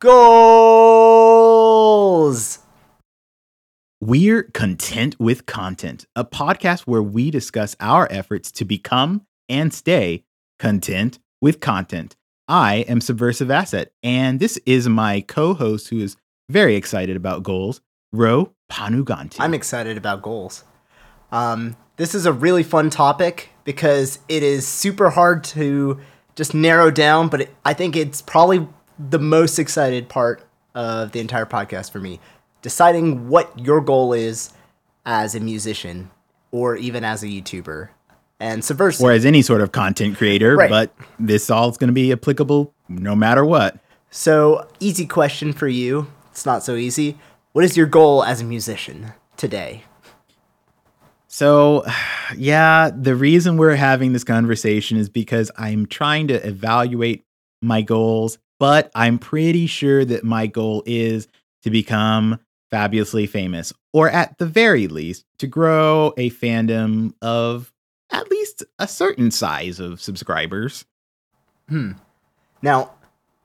Goals! We're Content with Content, a podcast where we discuss our efforts to become and stay content with content. I am Subversive Asset, and this is my co host who is very excited about goals, Ro Panuganti. I'm excited about goals. Um, this is a really fun topic because it is super hard to just narrow down, but it, I think it's probably the most excited part of the entire podcast for me. Deciding what your goal is as a musician or even as a YouTuber. And subversive. or as any sort of content creator, Right. but this all is going to be applicable no matter what. So, easy question for you. It's not so easy. What is your goal as a musician today? So, yeah, the reason we're having this conversation is because I'm trying to evaluate my goals, but I'm pretty sure that my goal is to become fabulously famous, or at the very least, to grow a fandom of at least a certain size of subscribers. Hmm. Now,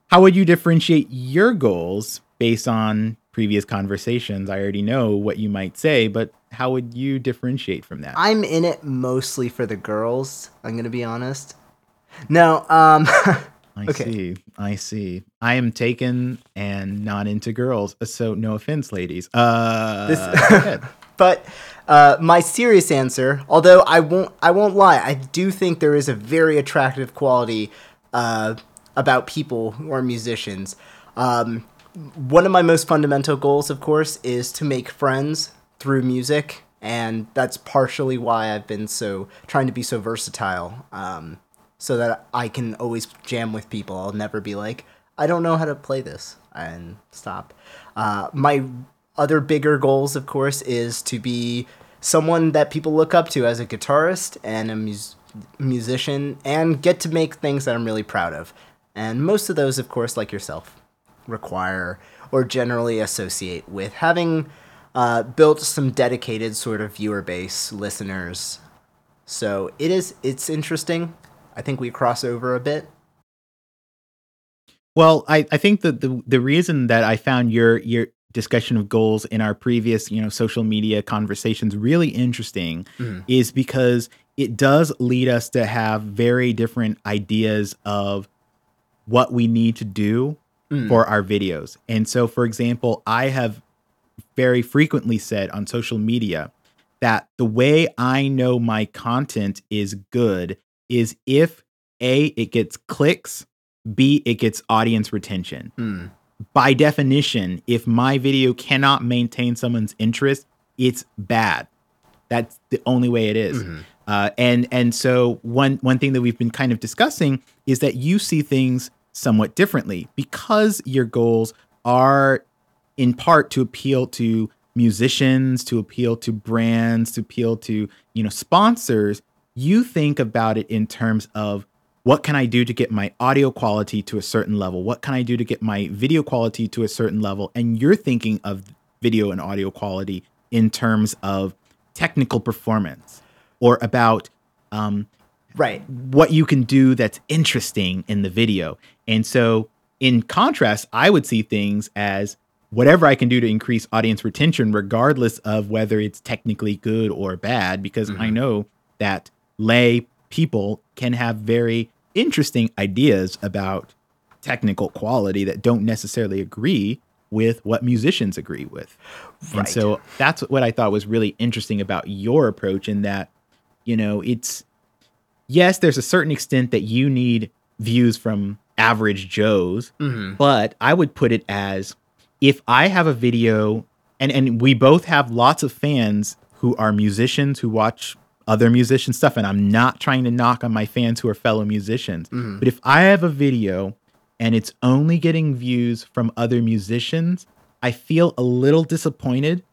How would you differentiate your goals based on previous conversations? I already know what you might say, but how would you differentiate from that? I'm in it mostly for the girls, I'm going to be honest. No, um I Okay. see. I see. I am taken and not into girls. So no offense, ladies. Uh, This- but uh, my serious answer, although I won't, I won't lie, I do think there is a very attractive quality uh, about people who are musicians. Um, one of my most fundamental goals, of course, is to make friends through music, and that's partially why I've been so trying to be so versatile, um, so that I can always jam with people. I'll never be like, I don't know how to play this, and stop. Uh, my other bigger goals, of course, is to be someone that people look up to as a guitarist and a mus- musician, and get to make things that I'm really proud of. And most of those, of course, like yourself, require or generally associate with having uh, built some dedicated sort of viewer base, listeners. So it is. It's interesting. I think we cross over a bit. Well, I, I think that the the reason that I found your your discussion of goals in our previous you know social media conversations really interesting Mhm. is because it does lead us to have very different ideas of what we need to do Mm. for our videos. And so, for example, I have very frequently said on social media that the way I know my content is good is if A, it gets clicks, B, it gets audience retention. Mm. By definition, if my video cannot maintain someone's interest, it's bad. That's the only way it is. Mhm. Uh, and and so one one thing that we've been kind of discussing is that you see things somewhat differently because your goals are in part to appeal to musicians, to appeal to brands, to appeal to you know sponsors. You think about it in terms of what can I do to get my audio quality to a certain level? What can I do to get my video quality to a certain level? And you're thinking of video and audio quality in terms of technical performance or about um, Right. what you can do that's interesting in the video. And so, in contrast, I would see things as whatever I can do to increase audience retention, regardless of whether it's technically good or bad, because I Mhm. know that lay people can have very interesting ideas about technical quality that don't necessarily agree with what musicians agree with. Right. And so that's what I thought was really interesting about your approach in that, you know, it's yes, there's a certain extent that you need views from average Joes, Mhm. but I would put it as if I have a video and and we both have lots of fans who are musicians who watch other musician stuff and I'm not trying to knock on my fans who are fellow musicians. Mhm. But if I have a video and it's only getting views from other musicians, I feel a little disappointed,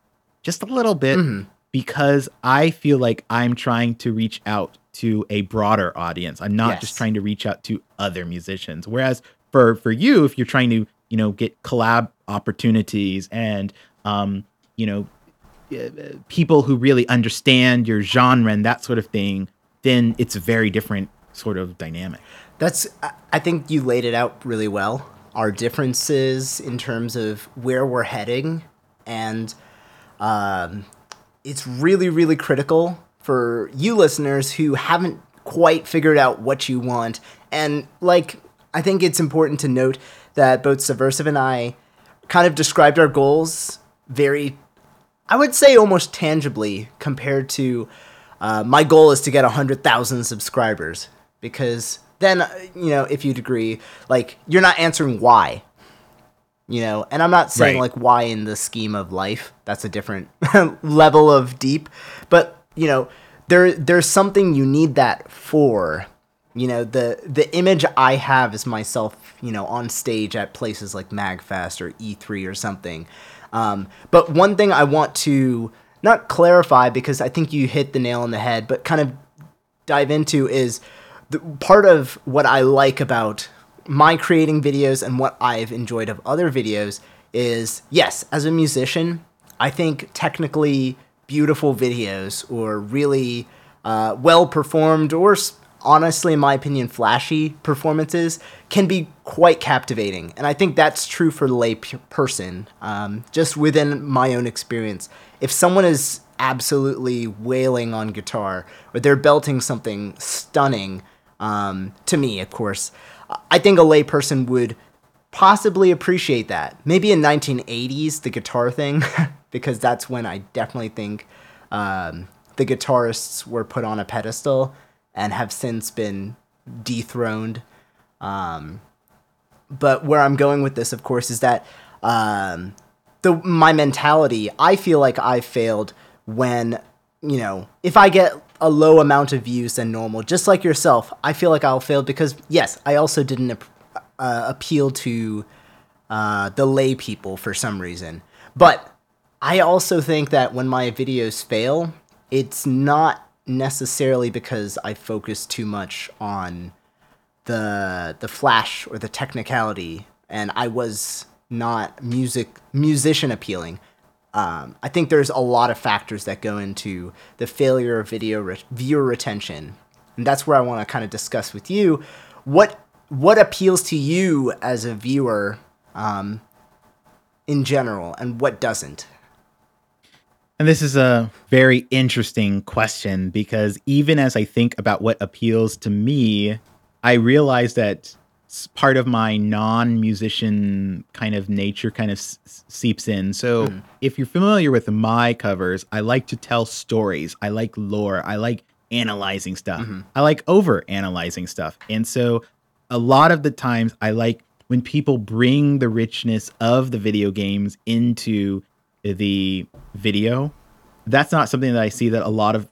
just a little bit, Mhm. because I feel like I'm trying to reach out to a broader audience. I'm not Yes. just trying to reach out to other musicians. Whereas for for you, if you're trying to you know get collab opportunities and um, you know people who really understand your genre and that sort of thing, then it's a very different sort of dynamic. That's. I- I think you laid it out really well. our differences in terms of where we're heading, and um, it's really, really critical for you listeners who haven't quite figured out what you want. And like, I think it's important to note that both Subversive and I kind of described our goals very, I would say, almost tangibly compared to uh, my goal is to get 100,000 subscribers because then, uh, you know, if you'd agree, like, you're not answering why. You know, and I'm not saying Right. like why in the scheme of life. That's a different level of deep. But, you know, there there's something you need that for. You know, the the image I have is myself, you know, on stage at places like MagFest or E3 or something. Um, but one thing I want to not clarify because I think you hit the nail on the head, but kind of dive into is the part of what I like about my creating videos and what I've enjoyed of other videos is yes, as a musician, I think technically beautiful videos or really uh, well performed or honestly, in my opinion, flashy performances can be quite captivating. And I think that's true for the lay p- person, um, just within my own experience. If someone is absolutely wailing on guitar or they're belting something stunning, um, to me, of course, I think a layperson would possibly appreciate that. Maybe in 1980s, the guitar thing, because that's when I definitely think um, the guitarists were put on a pedestal and have since been dethroned. Um, but where I'm going with this, of course, is that um, the my mentality. I feel like I failed when you know if I get a low amount of views than normal, just like yourself. I feel like I'll fail because yes, I also didn't uh, appeal to uh, the lay people for some reason. But I also think that when my videos fail, it's not necessarily because I focus too much on the the flash or the technicality, and I was not music musician appealing. Um, I think there's a lot of factors that go into the failure of video re- viewer retention, and that's where I want to kind of discuss with you what what appeals to you as a viewer um, in general, and what doesn't. And this is a very interesting question because even as I think about what appeals to me, I realize that part of my non-musician kind of nature kind of s- seeps in. So, hmm. if you're familiar with my covers, I like to tell stories. I like lore. I like analyzing stuff. Mm-hmm. I like over analyzing stuff. And so, a lot of the times I like when people bring the richness of the video games into the video. That's not something that I see that a lot of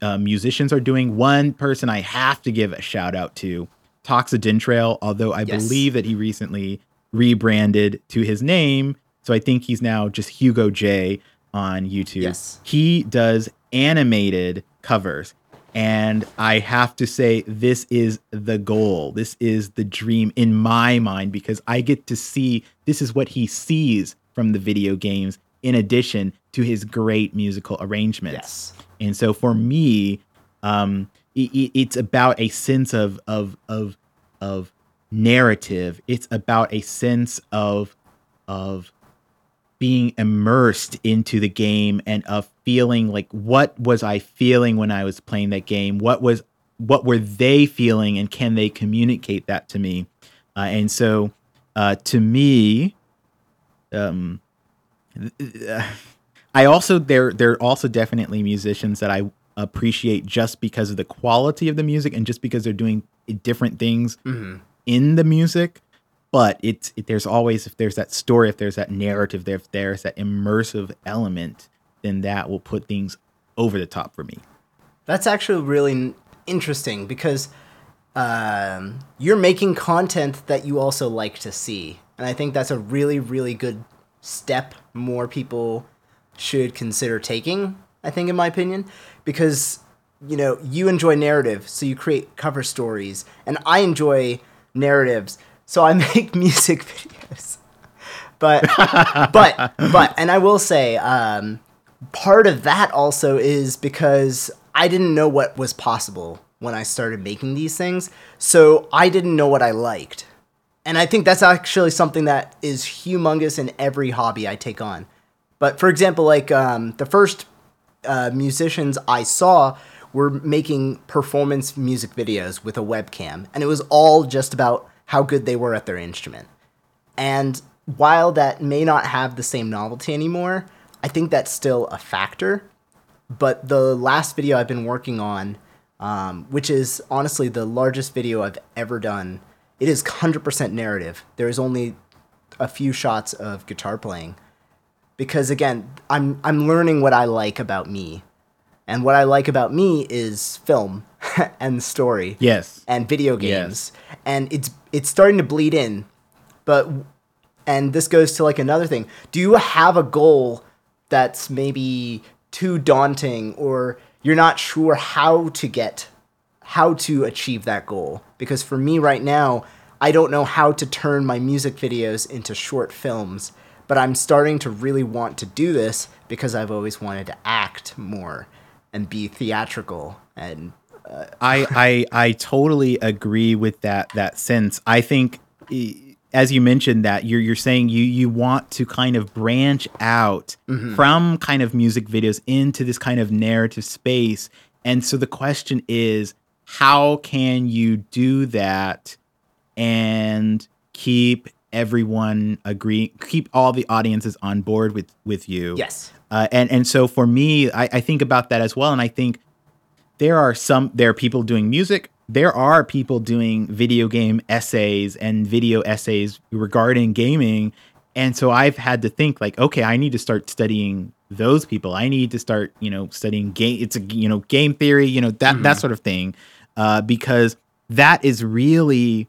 uh, musicians are doing. One person I have to give a shout out to, Toxidintrail, although I Yes. believe that he recently rebranded to his name. So I think he's now just Hugo J on YouTube. Yes. He does animated covers. And I have to say, this is the goal. This is the dream in my mind because I get to see this is what he sees from the video games in addition to his great musical arrangements. Yes. And so for me, um, i i- it's about a sense of of of of narrative. It's about a sense of of being immersed into the game and of feeling like what was I feeling when I was playing that game? What was what were they feeling and can they communicate that to me? Uh, and so uh, to me, um, I also there there are also definitely musicians that I appreciate just because of the quality of the music and just because they're doing different things in the music. But it's it, there's always if there's that story, if there's that narrative, there if there's that immersive element, then that will put things over the top for me. That's actually really n- interesting because um, you're making content that you also like to see. And I think that's a really, really good step more people should consider taking, I think, in my opinion. Because, you know, you enjoy narrative, so you create cover stories. And I enjoy narratives, so I make music videos. But, but, but, and I will say, um, part of that also is because I didn't know what was possible when I started making these things. So I didn't know what I liked. And I think that's actually something that is humongous in every hobby I take on. But for example, like um, the first uh, musicians I saw were making performance music videos with a webcam, and it was all just about how good they were at their instrument. And while that may not have the same novelty anymore, I think that's still a factor. But the last video I've been working on, um, which is honestly the largest video I've ever done, it is 100% narrative. There is only a few shots of guitar playing because again, I'm I'm learning what I like about me. And what I like about me is film and story. Yes. And video games. Yes. And it's it's starting to bleed in. But and this goes to like another thing. Do you have a goal that's maybe too daunting or you're not sure how to get how to achieve that goal? Because for me right now, I don't know how to turn my music videos into short films but I'm starting to really want to do this because I've always wanted to act more and be theatrical and uh, I, I I totally agree with that that sense. I think as you mentioned that you're you're saying you you want to kind of branch out mm-hmm. from kind of music videos into this kind of narrative space. And so the question is how can you do that and keep everyone agree, keep all the audiences on board with with you. Yes. Uh, and and so for me, I, I think about that as well, and I think there are some there are people doing music. There are people doing video game essays and video essays regarding gaming. And so I've had to think like, okay, I need to start studying those people. I need to start, you know, studying game. It's a you know game theory, you know that mm-hmm. that sort of thing, uh, because that is really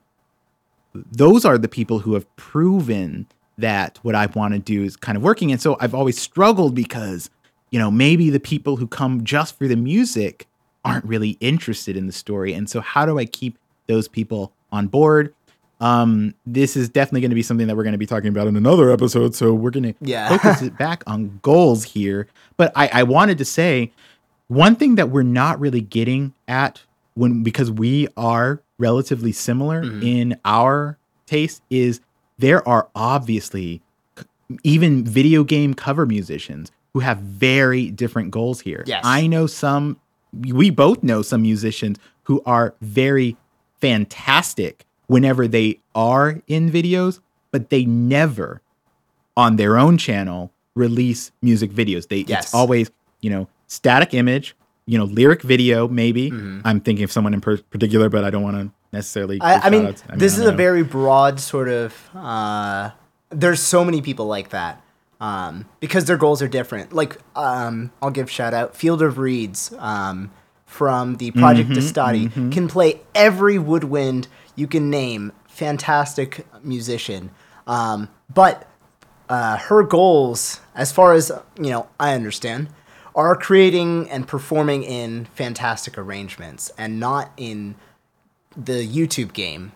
those are the people who have proven that what I want to do is kind of working. And so I've always struggled because, you know, maybe the people who come just for the music aren't really interested in the story. And so how do I keep those people on board? Um, this is definitely going to be something that we're going to be talking about in another episode. So we're going to yeah. focus it back on goals here. But I, I wanted to say one thing that we're not really getting at when because we are relatively similar mm-hmm. in our taste is there are obviously even video game cover musicians who have very different goals here. Yes. I know some we both know some musicians who are very fantastic whenever they are in videos, but they never on their own channel release music videos. They yes. it's always, you know, static image you know, lyric video, maybe. Mm-hmm. I'm thinking of someone in per- particular, but I don't want to necessarily. I, I, mean, I, mean, this is a very broad sort of. Uh, there's so many people like that um, because their goals are different. Like, um, I'll give shout out Field of Reeds um, from the Project mm-hmm, Estati mm-hmm. can play every woodwind you can name. Fantastic musician, um, but uh, her goals, as far as you know, I understand are creating and performing in fantastic arrangements and not in the YouTube game.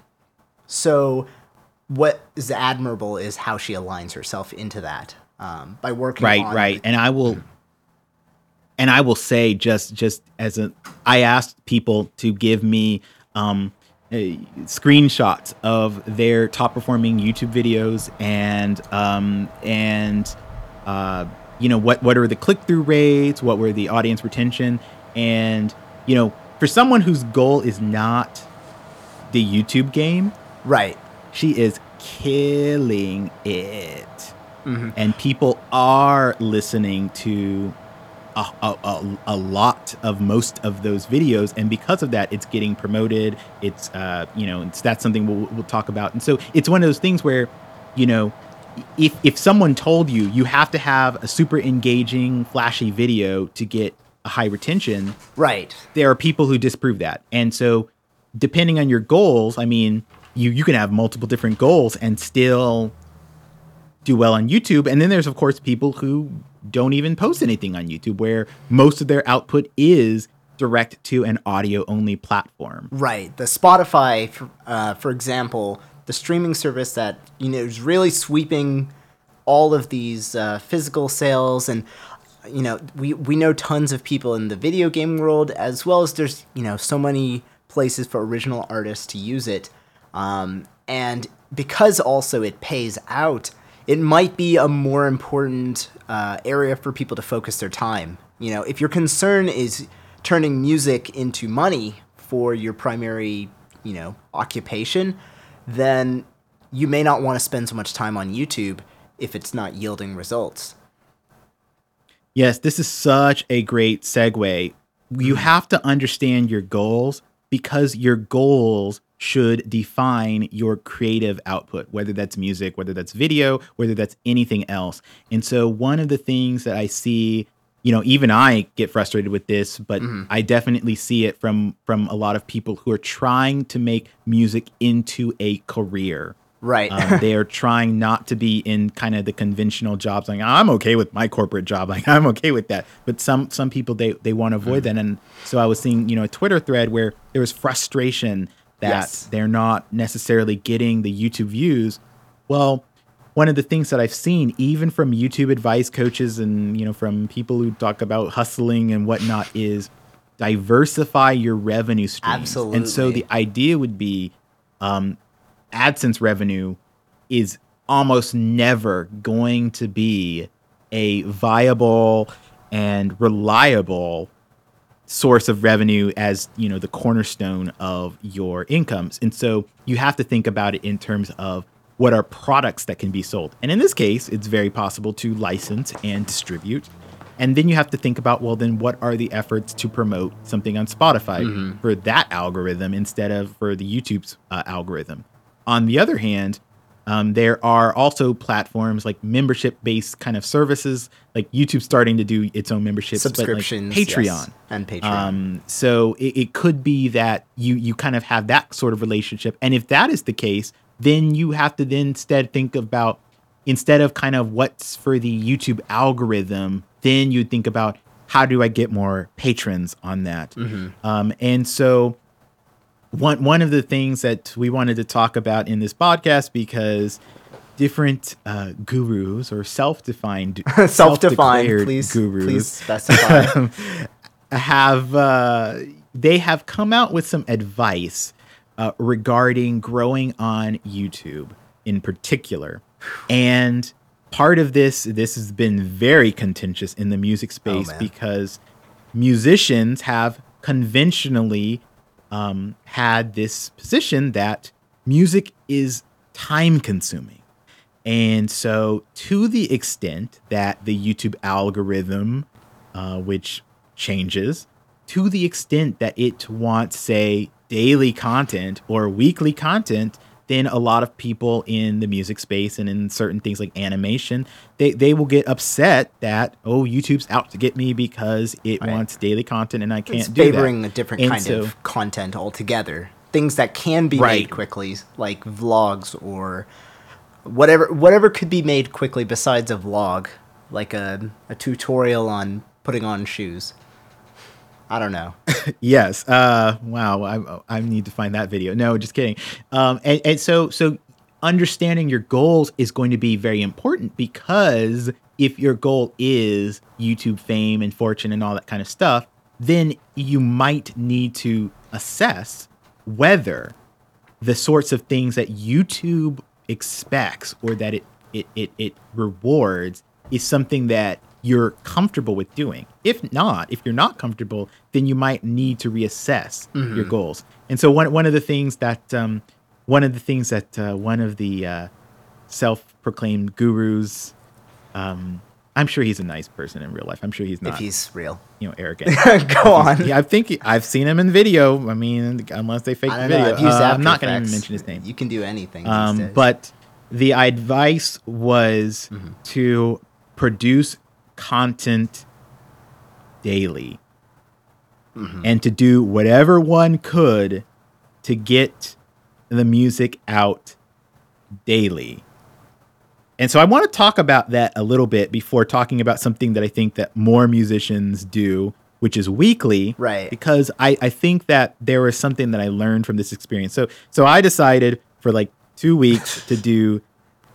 So, what is admirable is how she aligns herself into that um, by working. Right, right, and I will, and I will say just just as a, I asked people to give me um, screenshots of their top performing YouTube videos and um, and uh, you know what what are the click through rates, what were the audience retention, and you know for someone whose goal is not the YouTube game, right? She is killing it, mm-hmm. and people are listening to a, a, a, lot of most of those videos. And because of that it's getting promoted. It's uh you know it's that's something we'll, we'll talk about. And so it's one of those things where you know if if someone told you you have to have a super engaging, flashy video to get a high retention, right? There are people who disprove that, and so depending on your goals, I mean, you you can have multiple different goals and still do well on YouTube. And then there's of course people who don't even post anything on YouTube, where most of their output is direct to an audio only platform. Right. The Spotify, uh, for example, the streaming service that you know is really sweeping all of these uh, physical sales and you know we we know tons of people in the video game world as well as there's you know so many places for original artists to use it um, and because also it pays out, it might be a more important uh, area for people to focus their time. You know, if your concern is turning music into money for your primary, you know, occupation, then you may not want to spend so much time on YouTube if it's not yielding results. Yes, this is such a great segue. You mm. have to understand your goals because your goals should define your creative output, whether that's music, whether that's video, whether that's anything else. And so, one of the things that I see, you know, even I get frustrated with this, but I definitely see it from from a lot of people who are trying to make music into a career. Right. Um, they are trying not to be in kind of the conventional jobs. Like I'm okay with my corporate job. Like I'm okay with that. But some some people they they want to avoid that. And so I was seeing you know a Twitter thread where there was frustration that Yes. they're not necessarily getting the YouTube views. Well, one of the things that I've seen, even from YouTube advice coaches and you know from people who talk about hustling and whatnot, is diversify your revenue streams. Absolutely. And so the idea would be um, AdSense revenue is almost never going to be a viable and reliable source of revenue as you know the cornerstone of your incomes and so you have to think about it in terms of what are products that can be sold and in this case it's very possible to license and distribute and then you have to think about well then what are the efforts to promote something on spotify for that algorithm instead of for the youtube's uh, algorithm on the other hand um, there are also platforms like membership-based kind of services, like YouTube starting to do its own memberships, Subscriptions. like Patreon. yes, and Patreon. Um, so it, it could be that you you kind of have that sort of relationship, and if that is the case, then you have to then instead think about instead of kind of what's for the YouTube algorithm, then you think about how do I get more patrons on that, um, and so one one of the things that we wanted to talk about in this podcast because different uh, gurus or self-defined Self-defined, please. gurus Please specify. have uh, they have come out with some advice uh, regarding growing on YouTube in particular, and part of this this has been very contentious in the music space man. because musicians have conventionally um, had this position that music is time consuming. And so, to the extent that the YouTube algorithm, uh, which changes, to the extent that it wants, say, daily content or weekly content, then a lot of people in the music space and in certain things like animation, they, they will get upset that, oh, YouTube's out to get me because it Right. wants daily content and I can't it's do that. favoring a different And kind so- of content altogether. Things that can be Right. made quickly, like vlogs or whatever whatever could be made quickly besides a vlog, like a, a tutorial on putting on shoes. I don't know. Yes. Uh, wow. I, I need to find that video. No, just kidding. Um, and, and so, so understanding your goals is going to be very important because if your goal is YouTube fame and fortune and all that kind of stuff, then you might need to assess whether the sorts of things that YouTube expects or that it it, it, it rewards is something that you're comfortable with doing. If not, if you're not comfortable, then you might need to reassess your goals. And so one one of the things that um, one of the things that uh, one of the uh, self-proclaimed gurus, um, I'm sure he's a nice person in real life. I'm sure he's not, if he's real. you know, arrogant. Go on. yeah, I think I've seen him in video. I mean, unless they fake the video, Uh, I'm not going to even mention his name. You can do anything. Um, but the advice was Mm-hmm. to produce content daily Mm-hmm. and to do whatever one could to get the music out daily. And so I want to talk about that a little bit before talking about something that I think that more musicians do, which is weekly. Right. Because I, I think that there was something that I learned from this experience. So so I decided for like two weeks to do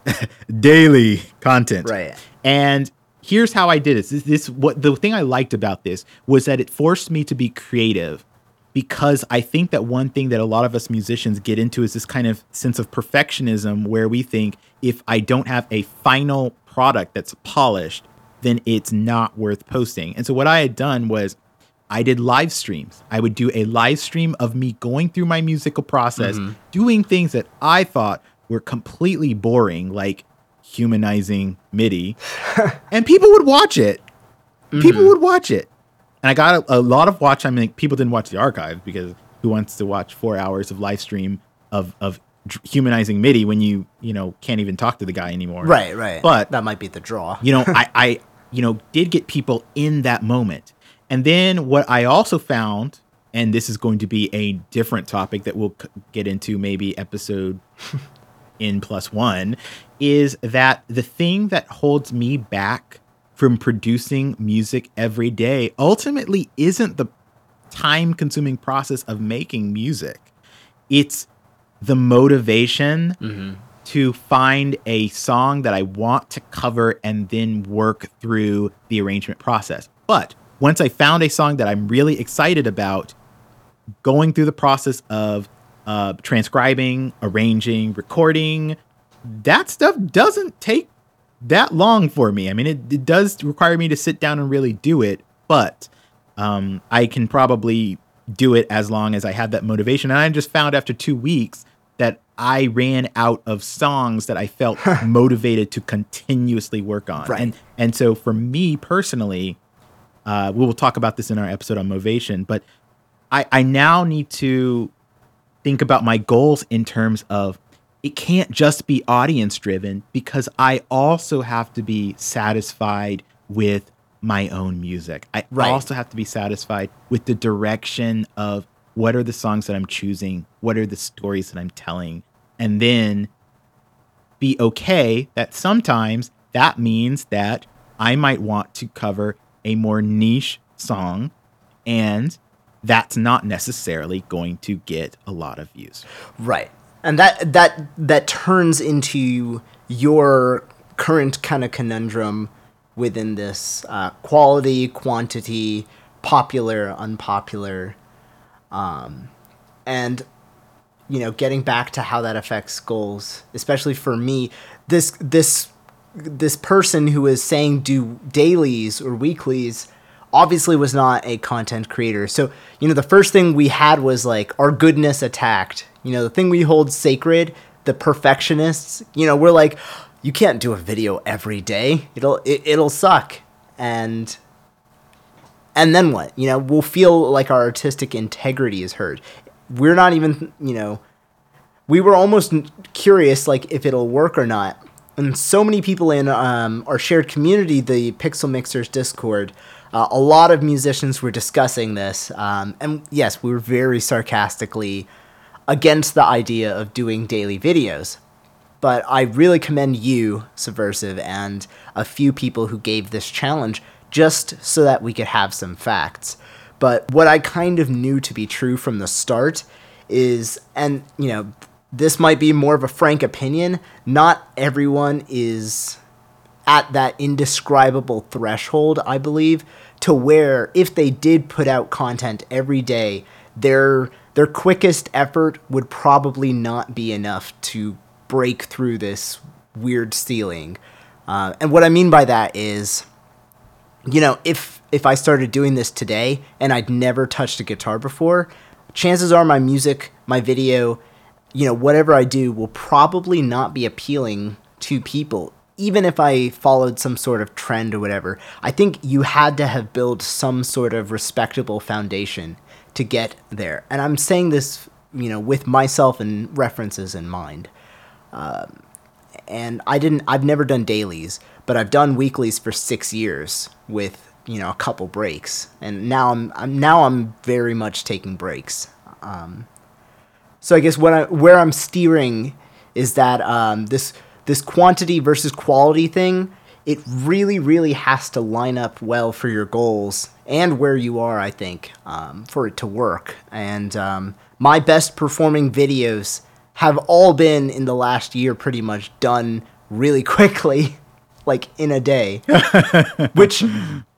daily content. Right. And here's how I did it. This, this what the thing I liked about this was that it forced me to be creative because I think that one thing that a lot of us musicians get into is this kind of sense of perfectionism where we think if I don't have a final product that's polished, then it's not worth posting. And so what I had done was I did live streams. I would do a live stream of me going through my musical process, mm-hmm. doing things that I thought were completely boring, like humanizing MIDI. and people would watch it. Mm-hmm. People would watch it. And I got a, a lot of watch. I mean, people didn't watch the archive because who wants to watch four hours of live stream of, of humanizing MIDI when you, you know, can't even talk to the guy anymore. Right, right. But that might be the draw. you know, I, I, you know, did get people in that moment. And then what I also found, and this is going to be a different topic that we'll get into maybe episode in plus one, is that the thing that holds me back from producing music every day ultimately isn't the time consuming process of making music. It's the motivation mm-hmm to find a song that I want to cover and then work through the arrangement process. But once I found a song that I'm really excited about, going through the process of uh, transcribing, arranging, recording, that stuff doesn't take that long for me. I mean, it, it does require me to sit down and really do it, but um, I can probably do it as long as I have that motivation. And I just found after two weeks that I ran out of songs that I felt motivated to continuously work on. Right. And and so for me personally, uh, we will talk about this in our episode on motivation, but I, I now need to think about my goals in terms of it can't just be audience driven because I also have to be satisfied with my own music. I right. also have to be satisfied with the direction of what are the songs that I'm choosing? What are the stories that I'm telling? And then be okay that sometimes that means that I might want to cover a more niche song and that's not necessarily going to get a lot of views. Right. And that that that turns into your current kind of conundrum within this uh, quality, quantity, popular, unpopular um, and you know, getting back to how that affects goals, especially for me, this this this person who is saying do dailies or weeklies obviously was not a content creator. So, you know, the first thing we had was like our goodness attacked. You know, the thing we hold sacred, the perfectionists, you know, we're like you can't do a video every day. It'll it, it'll suck. And and then what? You know, we'll feel like our artistic integrity is hurt. We're not even, you know, we were almost curious like if it'll work or not. And so many people in um, our shared community, the Pixel Mixers Discord, uh, a lot of musicians were discussing this. Um, and yes, we were very sarcastically against the idea of doing daily videos. But I really commend you, Subversive, and a few people who gave this challenge just so that we could have some facts. But what I kind of knew to be true from the start is, and you know, this might be more of a frank opinion, not everyone is at that indescribable threshold, I believe, to where if they did put out content every day, their their quickest effort would probably not be enough to break through this weird ceiling. Uh, and what I mean by that is you know, if if I started doing this today and I'd never touched a guitar before, chances are my music, my video, you know, whatever I do will probably not be appealing to people even if I followed some sort of trend or whatever, I think you had to have built some sort of respectable foundation to get there. And I'm saying this, you know, with myself and references in mind. Um, and I didn't, I've never done dailies, but I've done weeklies for six years with you know a couple breaks, and now I'm, I'm now I'm very much taking breaks. Um, so I guess what I where I'm steering is that um, this this quantity versus quality thing. It really, really has to line up well for your goals and where you are. I think um, for it to work. And um, my best performing videos have all been in the last year, pretty much done really quickly like in a day, which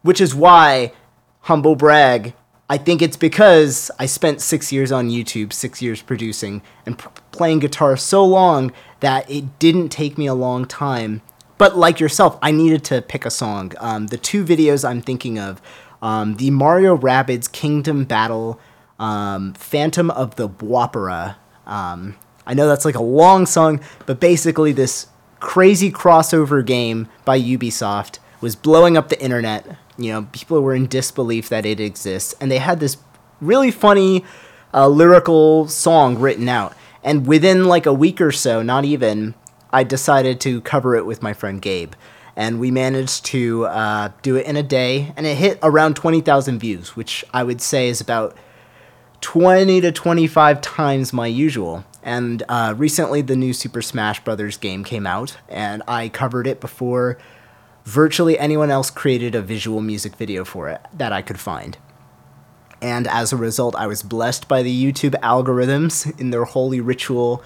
which is why humble brag I think it's because I spent six years on YouTube, six years producing and p- playing guitar so long that it didn't take me a long time. But like yourself, I needed to pick a song. Um, the two videos I'm thinking of, um, the Mario Rabbids Kingdom Battle, um, Phantom of the Bwahpera. Um, I know that's like a long song, but basically this crazy crossover game by Ubisoft was blowing up the internet. You know, people were in disbelief that it exists, and they had this really funny uh, lyrical song written out. And within like a week or so, not even, I decided to cover it with my friend Gabe. And we managed to uh, do it in a day, and it hit around 20,000 views, which I would say is about 20 to 25 times my usual. And uh, recently, the new Super Smash Brothers game came out, and I covered it before virtually anyone else created a visual music video for it that I could find. And as a result, I was blessed by the YouTube algorithms in their holy ritual.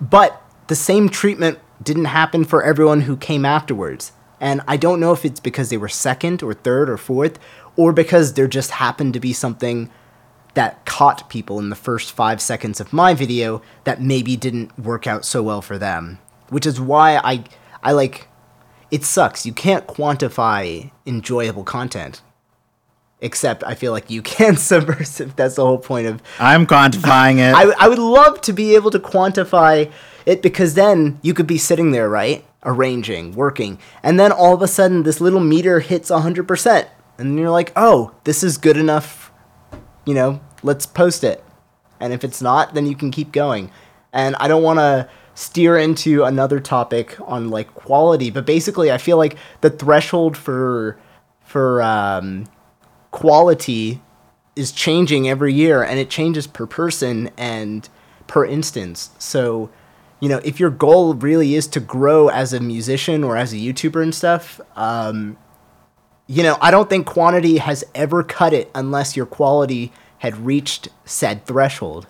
But the same treatment didn't happen for everyone who came afterwards. And I don't know if it's because they were second or third or fourth, or because there just happened to be something that caught people in the first five seconds of my video that maybe didn't work out so well for them. Which is why I I like it sucks. You can't quantify enjoyable content. Except I feel like you can subversive. That's the whole point of I'm quantifying it. I, I would love to be able to quantify it because then you could be sitting there, right? Arranging, working, and then all of a sudden this little meter hits 100%. And you're like, oh, this is good enough, you know, let's post it. And if it's not, then you can keep going. And I don't want to steer into another topic on like quality, but basically I feel like the threshold for for um, quality is changing every year and it changes per person and per instance. So, you know, if your goal really is to grow as a musician or as a YouTuber and stuff, um, you know, I don't think quantity has ever cut it unless your quality had reached said threshold.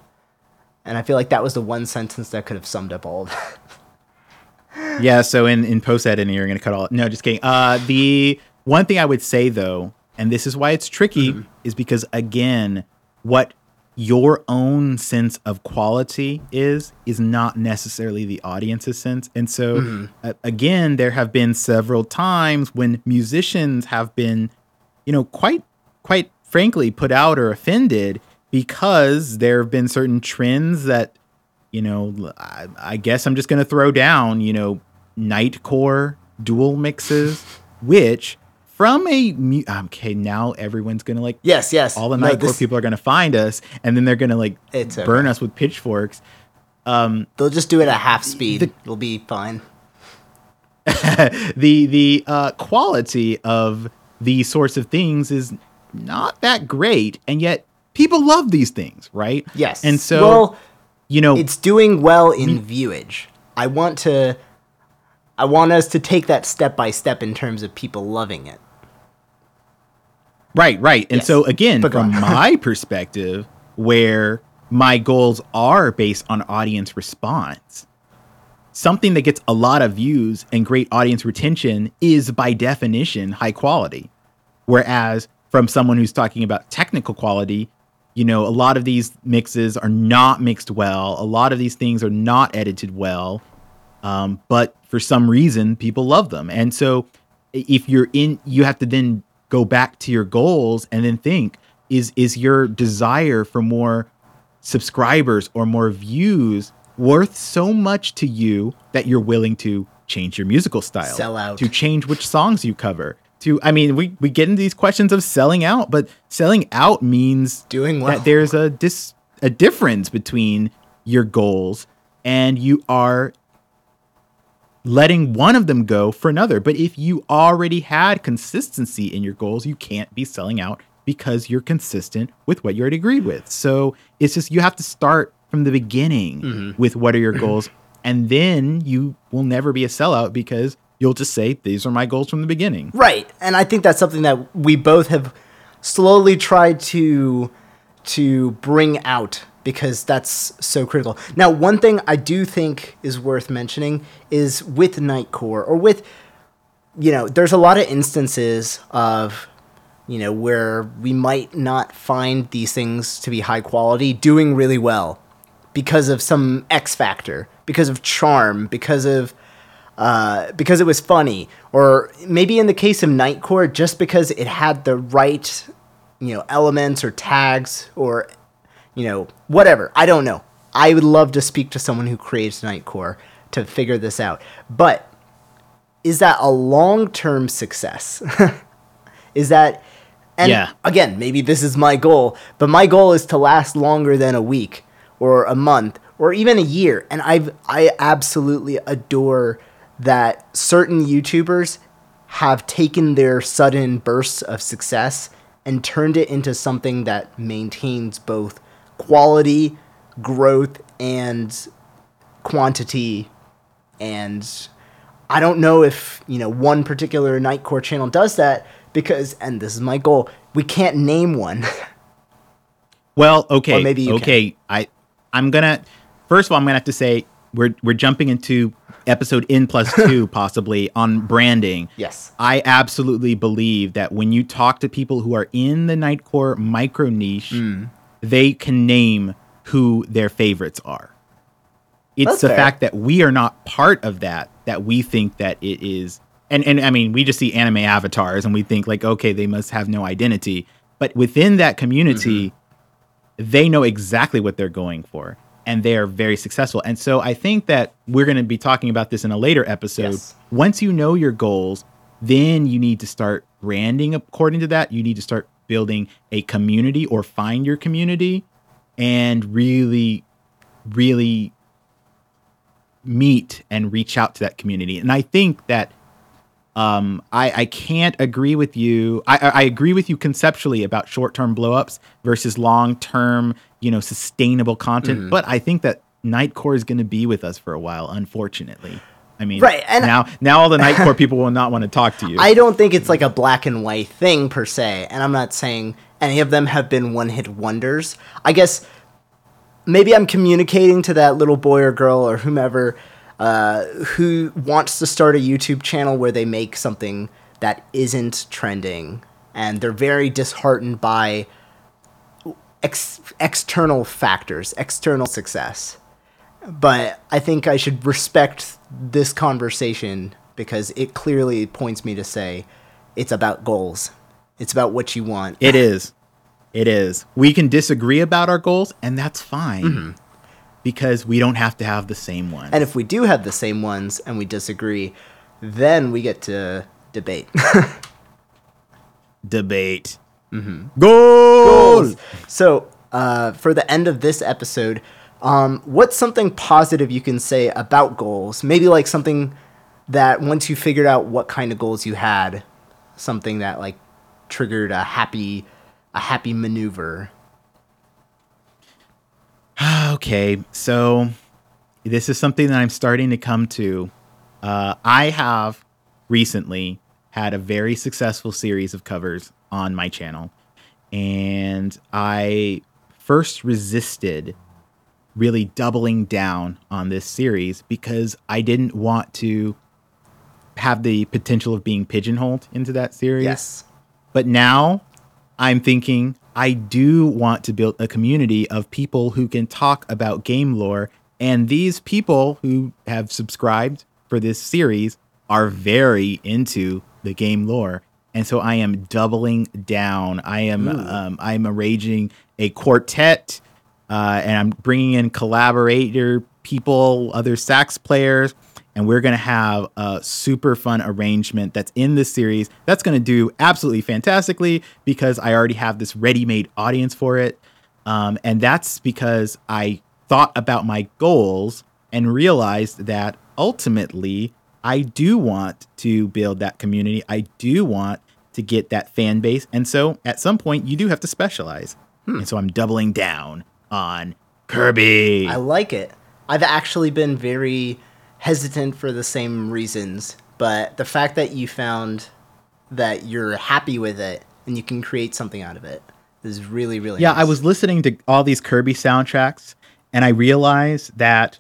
And I feel like that was the one sentence that could have summed up all of that. yeah, so in, in post editing, you're going to cut all. No, just kidding. Uh, the one thing I would say though, and this is why it's tricky, mm-hmm. is because again, what your own sense of quality is is not necessarily the audience's sense and so mm-hmm. uh, again there have been several times when musicians have been you know quite quite frankly put out or offended because there have been certain trends that you know I, I guess I'm just going to throw down you know nightcore dual mixes which from a okay now everyone's gonna like yes yes all the nightcore no, people are gonna find us and then they're gonna like it's burn okay. us with pitchforks um they'll just do it at half speed the, it'll be fine the the uh, quality of these sorts of things is not that great and yet people love these things, right? Yes. And so, well, you know, it's doing well in viewage. I want to, I want us to take that step by step in terms of people loving it. Right, right. And yes. so again, from my perspective, where my goals are based on audience response, something that gets a lot of views and great audience retention is by definition high quality. Whereas from someone who's talking about technical quality, you know, a lot of these mixes are not mixed well. A lot of these things are not edited well. Um, but for some reason, people love them. And so if you're in, you have to then go back to your goals and then think, is is your desire for more subscribers or more views worth so much to you that you're willing to change your musical style, sell out, to change which songs you cover, to I mean we we get into these questions of selling out, but selling out means doing well. That there's a dis a difference between your goals and you are letting one of them go for another. But if you already had consistency in your goals, you can't be selling out because you're consistent with what you already agreed with. So it's just you have to start from the beginning mm-hmm. with what are your goals and then you will never be a sellout because you'll just say these are my goals from the beginning. Right. And I think that's something that we both have slowly tried to to bring out because that's so critical. Now, one thing I do think is worth mentioning is with Nightcore or with you know, there's a lot of instances of you know, where we might not find these things to be high quality doing really well because of some X factor, because of charm, because of uh, because it was funny, or maybe in the case of Nightcore, just because it had the right, you know, elements or tags or, you know, whatever. I don't know. I would love to speak to someone who creates Nightcore to figure this out. But is that a long term success? is that and Yeah. again, maybe this is my goal, but my goal is to last longer than a week or a month or even a year. And I've I absolutely adore that certain YouTubers have taken their sudden bursts of success and turned it into something that maintains both quality, growth, and quantity and I don't know if, you know, one particular Nightcore channel does that because and this is my goal, we can't name one. Well, okay, Or maybe you okay. I I'm gonna first of all I'm gonna have to say we're we're jumping into episode N plus two possibly on branding. yes. I absolutely believe that when you talk to people who are in the Nightcore micro niche, Hmm. They can name who their favorites are. It's That's the fair. fact that we are not part of that that we think that it is. And and I mean, we just see anime avatars and we think like, okay, they must have no identity. But within that community, Mm-hmm. they know exactly what they're going for and they are very successful. And so I think that we're going to be talking about this in a later episode. Yes. Once you know your goals, then you need to start branding according to that. You need to start building a community or find your community and really, really meet and reach out to that community. And I think that um, I, I can't agree with you. I, I agree with you conceptually about short-term blowups versus long-term, you know, sustainable content. Mm-hmm. But I think that Nightcore is going to be with us for a while, unfortunately. I mean, Right, and- now now all the Nightcore people will not want to talk to you. I don't think it's like a black and white thing per se, and I'm not saying any of them have been one hit wonders. I guess maybe I'm communicating to that little boy or girl or whomever uh, who wants to start a YouTube channel where they make something that isn't trending, and they're very disheartened by ex- external factors, external success. But I think I should respect this conversation because it clearly points me to say it's about goals. It's about what you want. It is. It is. We can disagree about our goals, and that's fine because we don't have to have the same ones. And if we do have the same ones and we disagree, then we get to debate. debate. Mm-hmm. Goals. So, uh, for the end of this episode, um, what's something positive you can say about goals? Maybe like something that once you figured out what kind of goals you had, something that like triggered a happy, a happy maneuver. Okay, so this is something that I'm starting to come to. Uh, I have recently had a very successful series of covers on my channel, and I first resisted really doubling down on this series because I didn't want to have the potential of being pigeonholed into that series. Yes. But now I'm thinking I do want to build a community of people who can talk about game lore. And these people who have subscribed for this series are very into the game lore. And so I am doubling down. I am um, I'm arranging a quartet, uh, and I'm bringing in collaborator people, other sax players, and we're gonna have a super fun arrangement that's in this series that's gonna do absolutely fantastically because I already have this ready-made audience for it, um, and that's because I thought about my goals and realized that ultimately I do want to build that community. I do want to get that fan base, and so at some point you do have to specialize, and so I'm doubling down on Kirby. I like it. I've actually been very hesitant for the same reasons, but the fact that you found that you're happy with it and you can create something out of it is really, really Yeah, nice. I was listening to all these Kirby soundtracks, and I realized that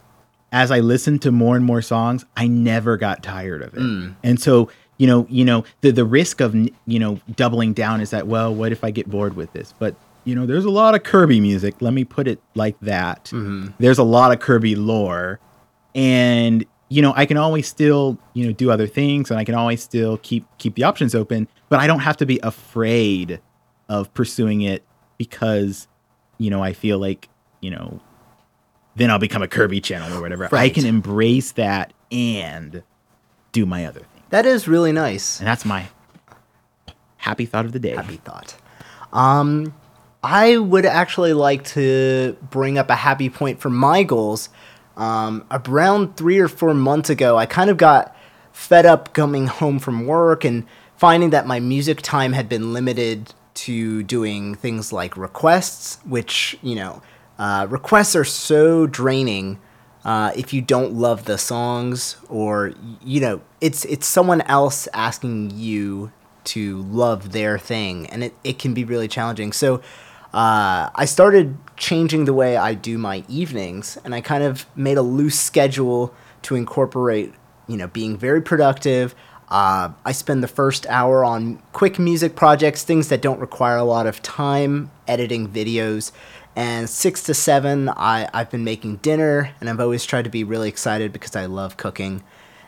as I listened to more and more songs, I never got tired of it. Hmm. And so you know, you know, the the risk of you know doubling down is that well, what if I get bored with this? But you know, there's a lot of Kirby music. Let me put it like that. Mm-hmm. There's a lot of Kirby lore, and you know, I can always still you know do other things, and I can always still keep keep the options open. But I don't have to be afraid of pursuing it because you know I feel like you know then I'll become a Kirby channel or whatever. I can embrace that and do my other thing. That is really nice. And that's my happy thought of the day. Happy thought. Um, I would actually like to bring up a happy point for my goals. Um, around three or four months ago, I kind of got fed up coming home from work and finding that my music time had been limited to doing things like requests, which, you know, uh, requests are so draining uh, if you don't love the songs or you know it's it's someone else asking you to love their thing and it, it can be really challenging so uh, i started changing the way i do my evenings and i kind of made a loose schedule to incorporate you know being very productive. Uh, i spend the first hour on quick music projects things that don't require a lot of time editing videos. And six to seven I, i've been making dinner and i've always tried to be really excited because i love cooking.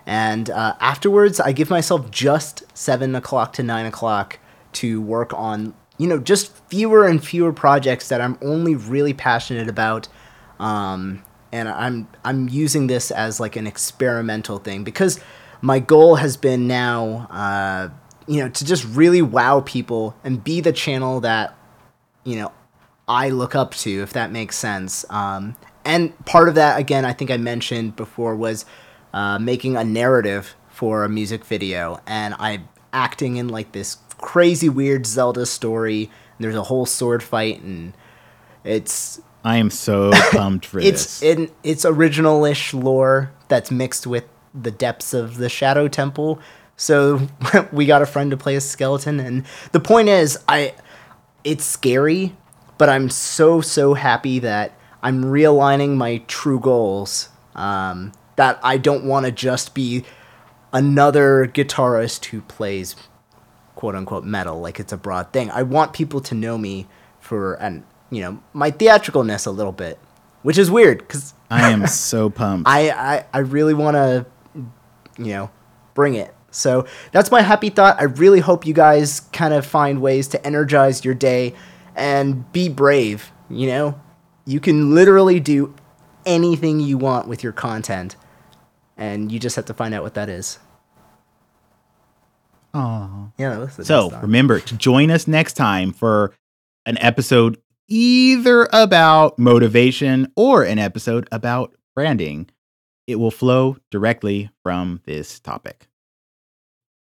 And uh, afterwards i give myself just seven o'clock to nine o'clock to work on you know just fewer and fewer projects that i'm only really passionate about um, and i'm i'm using this as like an experimental thing because my goal has been now uh, you know to just really wow people and be the channel that you know I look up to, if that makes sense. Um, and part of that, again, I think I mentioned before, was uh, making a narrative for a music video, and I'm acting in like this crazy, weird Zelda story. And there's a whole sword fight, and it's I am so pumped for this it's this. in it's original-ish lore that's mixed with the depths of the Shadow Temple. So we got a friend to play a skeleton, and the point is, I it's scary, but I'm so so happy that I'm realigning my true goals. Um, that I don't want to just be another guitarist who plays quote unquote metal like it's a broad thing. I want people to know me for and you know my theatricalness a little bit, which is weird because I am so pumped. I, I I really want to you know bring it. So that's my happy thought. I really hope you guys kind of find ways to energize your day and be brave. You know, you can literally do anything you want with your content, and you just have to find out what that is. Aw. Yeah, that was the So remember to join us next time for an episode either about motivation or an episode about branding. It will flow directly from this topic.